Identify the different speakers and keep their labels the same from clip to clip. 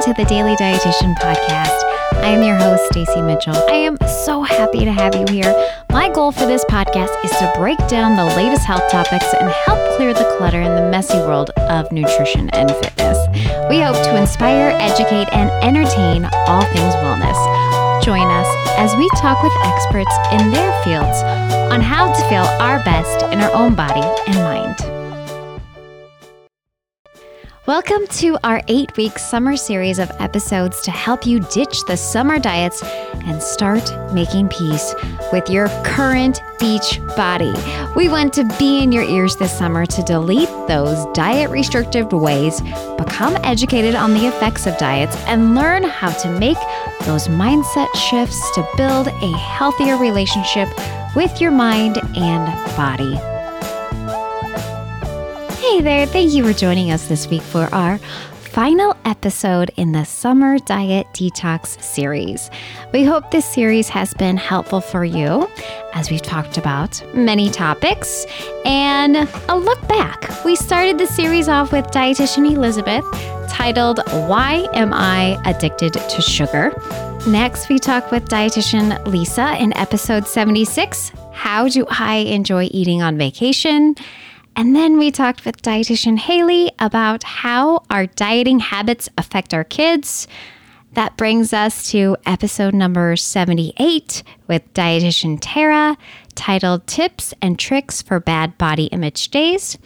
Speaker 1: To the Daily Dietitian Podcast. I am your host, Stacey Mitchell. I am so happy to have you here. My goal for this podcast is to break down the latest health topics and help clear the clutter in the messy world of nutrition and fitness. We hope to inspire, educate, and entertain all things wellness. Join us as we talk with experts in their fields on how to feel our best in our own body and mind. Welcome to our eight week summer series of episodes to help you ditch the summer diets and start making peace with your current beach body. We want to be in your ears this summer to delete those diet restrictive ways, become educated on the effects of diets, and learn how to make those mindset shifts to build a healthier relationship with your mind and body. Hey there, thank you for joining us this week for our final episode in the Summer Diet Detox series. We hope this series has been helpful for you as we've talked about many topics and a look back. We started the series off with dietitian Elizabeth titled Why Am I Addicted to Sugar? Next, we talk with dietitian Lisa in episode 76 How Do I Enjoy Eating on Vacation? And then we talked with dietitian Haley about how our dieting habits affect our kids. That brings us to episode number 78 with dietitian Tara, titled Tips and Tricks for Bad Body Image Days.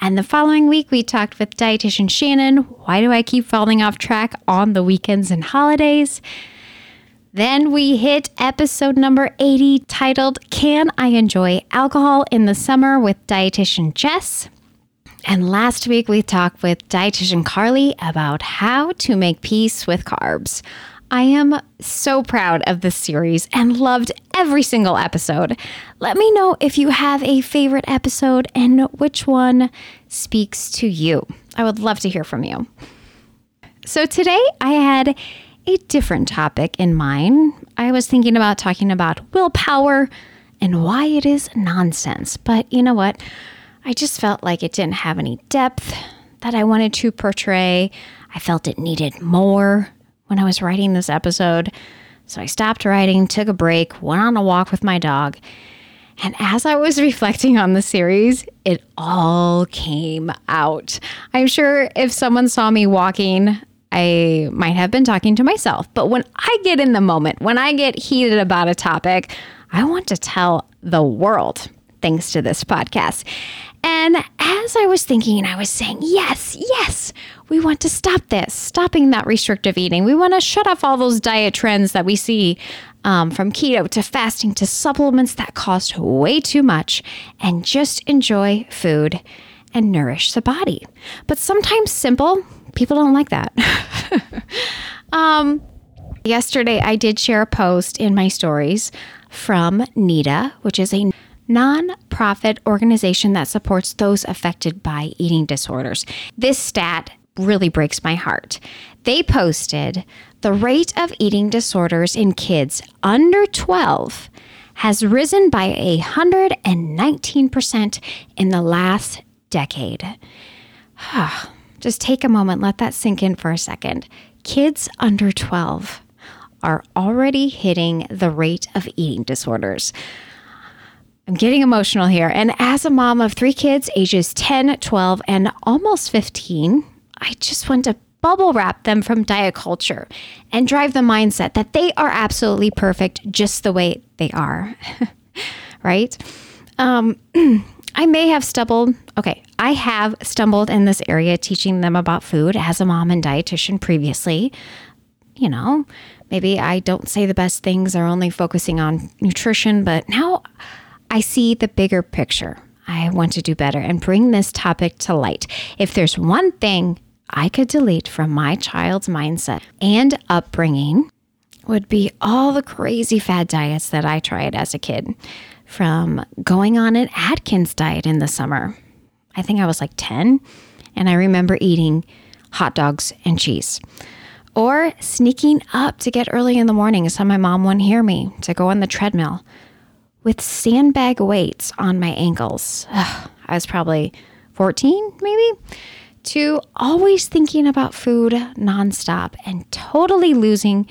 Speaker 1: And the following week, we talked with dietitian Shannon, Why Do I Keep Falling Off Track on the Weekends and Holidays? Then we hit episode number 80 titled Can I Enjoy Alcohol in the Summer with dietitian Jess. And last week we talked with dietitian Carly about how to make peace with carbs. I am so proud of this series and loved every single episode. Let me know if you have a favorite episode and which one speaks to you. I would love to hear from you. So today I had a different topic in mind. I was thinking about talking about willpower and why it is nonsense. But you know what? I just felt like it didn't have any depth that I wanted to portray. I felt it needed more when I was writing this episode. So I stopped writing, took a break, went on a walk with my dog. And as I was reflecting on the series, it all came out. I'm sure if someone saw me walking I might have been talking to myself. But when I get in the moment, when I get heated about a topic, I want to tell the world thanks to this podcast. And as I was thinking, I was saying, yes, yes, we want to stop this, stopping that restrictive eating. We want to shut off all those diet trends that we see um, from keto to fasting to supplements that cost way too much and just enjoy food and nourish the body. But sometimes simple people don't like that. um, yesterday, I did share a post in my stories from NEDA, which is a non-profit organization that supports those affected by eating disorders. This stat really breaks my heart. They posted the rate of eating disorders in kids under 12 has risen by 119% in the last decade. Just take a moment, let that sink in for a second. Kids under 12 are already hitting the rate of eating disorders. I'm getting emotional here. And as a mom of three kids, ages 10, 12, and almost 15, I just want to bubble wrap them from diet culture and drive the mindset that they are absolutely perfect just the way they are. right? Um, I may have stumbled. Okay, I have stumbled in this area teaching them about food as a mom and dietitian previously. You know, maybe I don't say the best things or only focusing on nutrition, but now I see the bigger picture. I want to do better and bring this topic to light. If there's one thing I could delete from my child's mindset and upbringing, would be all the crazy fad diets that I tried as a kid from going on an Atkins diet in the summer. I think I was like 10, and I remember eating hot dogs and cheese. Or sneaking up to get early in the morning so my mom wouldn't hear me to go on the treadmill with sandbag weights on my ankles. Ugh, I was probably 14, maybe, to always thinking about food nonstop and totally losing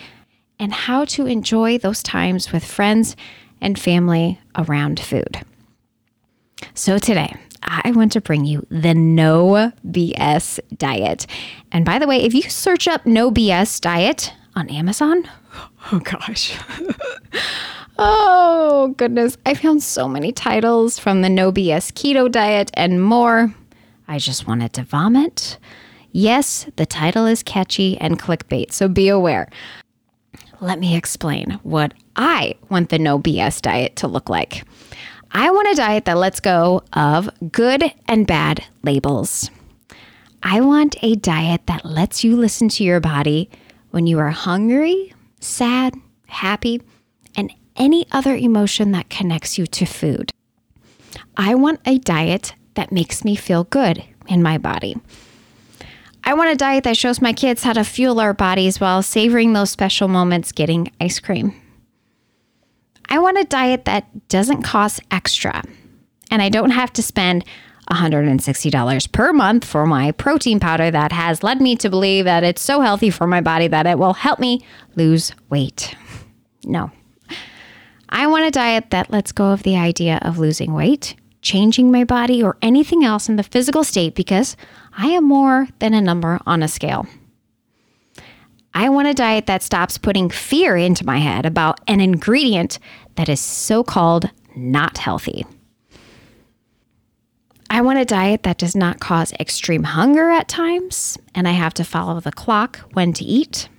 Speaker 1: and how to enjoy those times with friends and family around food. So today, I want to bring you the no BS diet. And by the way, if you search up no BS diet on Amazon, oh gosh. oh goodness, I found so many titles from the no BS keto diet and more. I just wanted to vomit. Yes, the title is catchy and clickbait, so be aware. Let me explain what I want the no BS diet to look like. I want a diet that lets go of good and bad labels. I want a diet that lets you listen to your body when you are hungry, sad, happy, and any other emotion that connects you to food. I want a diet that makes me feel good in my body. I want a diet that shows my kids how to fuel our bodies while savoring those special moments getting ice cream. I want a diet that doesn't cost extra, and I don't have to spend $160 per month for my protein powder that has led me to believe that it's so healthy for my body that it will help me lose weight. No. I want a diet that lets go of the idea of losing weight, changing my body, or anything else in the physical state because I am more than a number on a scale. I want a diet that stops putting fear into my head about an ingredient that is so called not healthy. I want a diet that does not cause extreme hunger at times, and I have to follow the clock when to eat.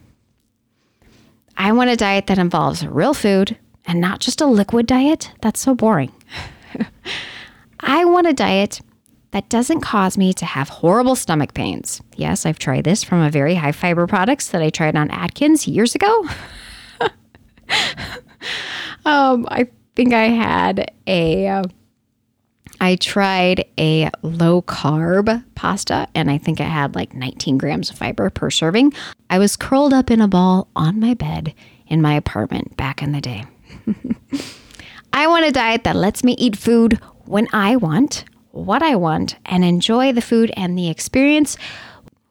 Speaker 1: I want a diet that involves real food and not just a liquid diet. That's so boring. I want a diet that doesn't cause me to have horrible stomach pains. Yes, I've tried this from a very high fiber products that I tried on Atkins years ago. um, I think I had a. Uh, I tried a low carb pasta and I think it had like 19 grams of fiber per serving. I was curled up in a ball on my bed in my apartment back in the day. I want a diet that lets me eat food when I want, what I want, and enjoy the food and the experience,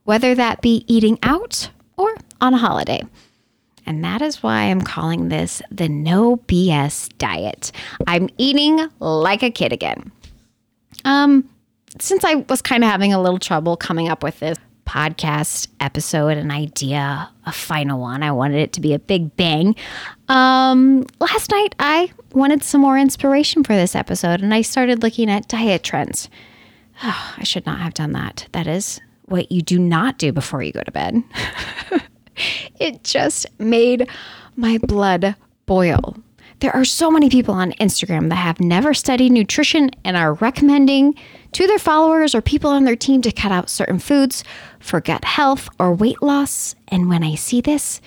Speaker 1: whether that be eating out or on a holiday. And that is why I'm calling this the no BS diet. I'm eating like a kid again. Um, since I was kind of having a little trouble coming up with this podcast episode, an idea, a final one, I wanted it to be a big bang. Um, last night, I wanted some more inspiration for this episode, and I started looking at diet trends. Oh, I should not have done that. That is what you do not do before you go to bed. it just made my blood boil. There are so many people on Instagram that have never studied nutrition and are recommending to their followers or people on their team to cut out certain foods for gut health or weight loss. And when I see this,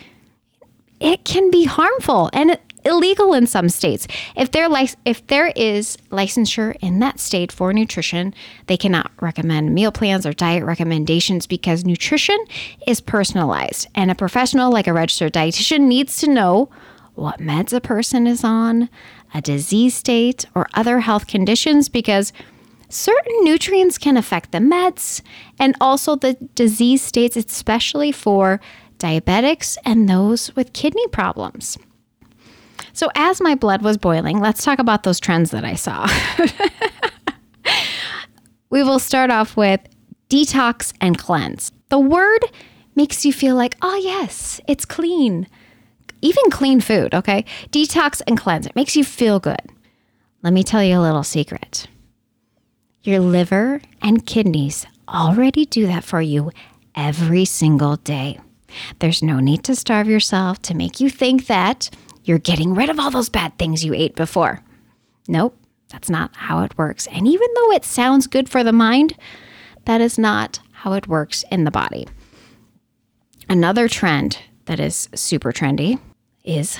Speaker 1: it can be harmful and illegal in some states. If there if there is licensure in that state for nutrition, they cannot recommend meal plans or diet recommendations because nutrition is personalized and a professional like a registered dietitian needs to know what meds a person is on, a disease state, or other health conditions because certain nutrients can affect the meds and also the disease states, especially for diabetics and those with kidney problems. So, as my blood was boiling, let's talk about those trends that I saw. we will start off with detox and cleanse. The word makes you feel like, oh, yes, it's clean even clean food, okay? Detox and cleanse. It makes you feel good. Let me tell you a little secret. Your liver and kidneys already do that for you every single day. There's no need to starve yourself to make you think that you're getting rid of all those bad things you ate before. Nope, that's not how it works. And even though it sounds good for the mind, that is not how it works in the body. Another trend that is super trendy is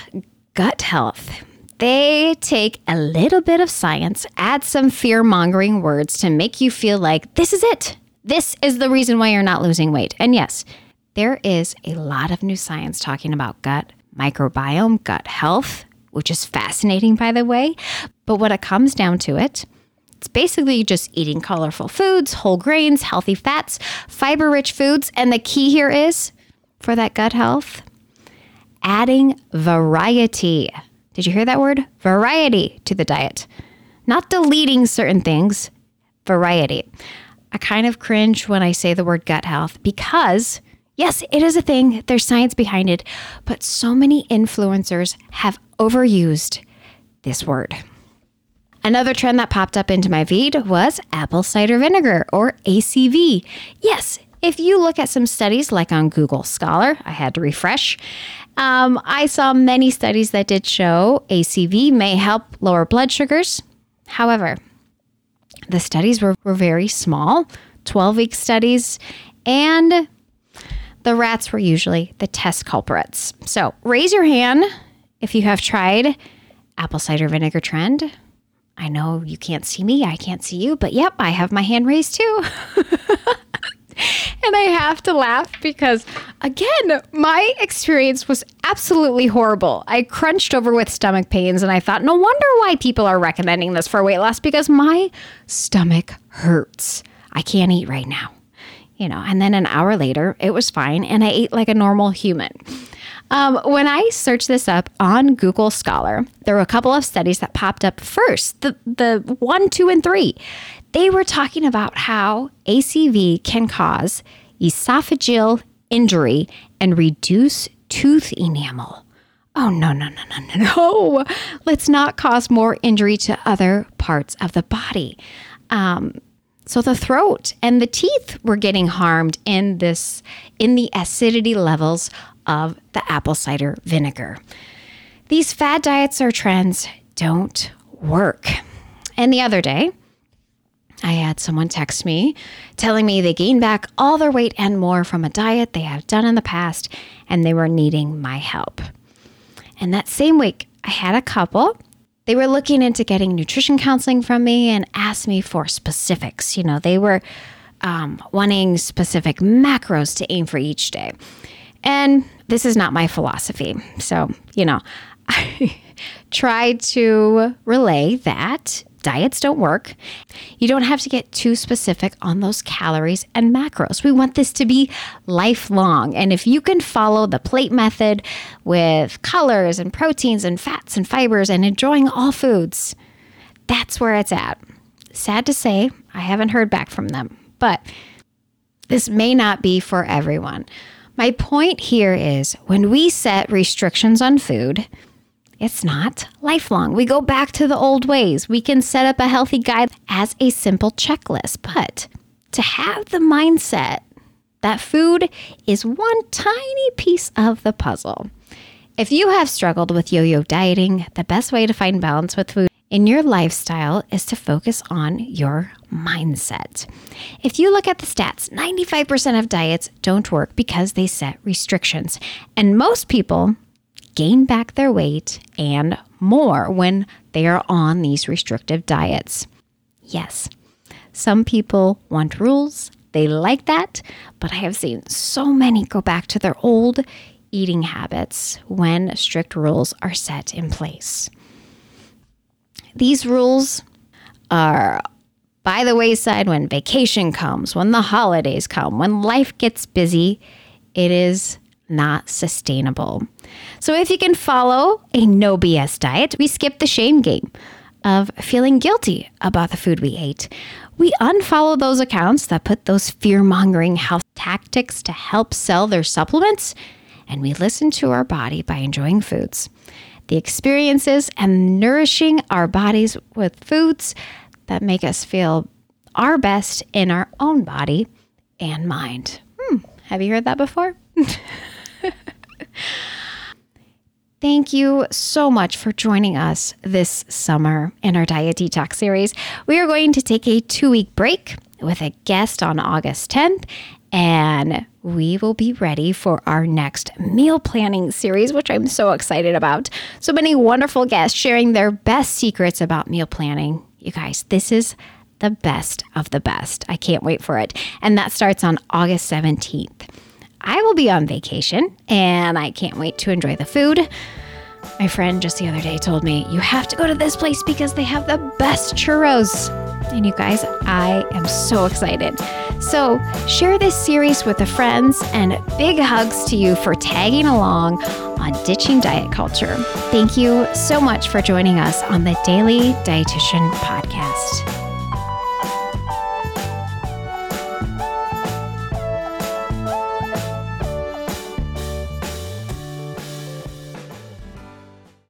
Speaker 1: gut health. They take a little bit of science, add some fear mongering words to make you feel like this is it. This is the reason why you're not losing weight. And yes, there is a lot of new science talking about gut microbiome, gut health, which is fascinating, by the way. But when it comes down to it, It's basically just eating colorful foods, whole grains, healthy fats, fiber rich foods. And the key here is for that gut health, adding variety. Did you hear that word? Variety to the diet. Not deleting certain things, variety. I kind of cringe when I say the word gut health because, yes, it is a thing, there's science behind it, but so many influencers have overused this word. Another trend that popped up into my feed was apple cider vinegar or ACV. Yes, if you look at some studies like on Google Scholar, I had to refresh. Um, I saw many studies that did show ACV may help lower blood sugars. However, the studies were, were very small 12 week studies, and the rats were usually the test culprits. So raise your hand if you have tried apple cider vinegar trend. I know you can't see me, I can't see you, but yep, I have my hand raised too. and I have to laugh because, again, my experience was absolutely horrible. I crunched over with stomach pains and I thought, no wonder why people are recommending this for weight loss because my stomach hurts. I can't eat right now. You know, and then an hour later, it was fine and I ate like a normal human. Um, when I searched this up on Google Scholar, there were a couple of studies that popped up first the, the one, two, and three. They were talking about how ACV can cause esophageal injury and reduce tooth enamel. Oh, no, no, no, no, no, no. Let's not cause more injury to other parts of the body. Um, so the throat and the teeth were getting harmed in this in the acidity levels of the apple cider vinegar. These fad diets or trends don't work. And the other day, I had someone text me telling me they gained back all their weight and more from a diet they have done in the past and they were needing my help. And that same week, I had a couple. They were looking into getting nutrition counseling from me and asked me for specifics. You know, they were um, wanting specific macros to aim for each day. And this is not my philosophy. So, you know, I tried to relay that diets don't work. You don't have to get too specific on those calories and macros. We want this to be lifelong. And if you can follow the plate method with colors and proteins and fats and fibers and enjoying all foods, that's where it's at. Sad to say, I haven't heard back from them, but this may not be for everyone. My point here is when we set restrictions on food, it's not lifelong. We go back to the old ways. We can set up a healthy guide as a simple checklist, but to have the mindset that food is one tiny piece of the puzzle. If you have struggled with yo yo dieting, the best way to find balance with food in your lifestyle is to focus on your mindset. If you look at the stats, 95% of diets don't work because they set restrictions. And most people gain back their weight and more when they are on these restrictive diets. Yes, some people want rules, they like that, but I have seen so many go back to their old eating habits when strict rules are set in place. These rules are by the wayside when vacation comes, when the holidays come, when life gets busy. It is not sustainable. So, if you can follow a no BS diet, we skip the shame game of feeling guilty about the food we ate. We unfollow those accounts that put those fear mongering health tactics to help sell their supplements, and we listen to our body by enjoying foods the experiences and nourishing our bodies with foods that make us feel our best in our own body and mind. Hmm, have you heard that before? Thank you so much for joining us this summer in our Diet Detox series. We are going to take a two week break with a guest on August 10th and we will be ready for our next meal planning series, which I'm so excited about. So many wonderful guests sharing their best secrets about meal planning. You guys, this is the best of the best. I can't wait for it. And that starts on August 17th. I will be on vacation and I can't wait to enjoy the food. My friend just the other day told me, You have to go to this place because they have the best churros. And you guys, I am so excited. So, share this series with the friends and big hugs to you for tagging along on ditching diet culture. Thank you so much for joining us on the Daily Dietitian Podcast.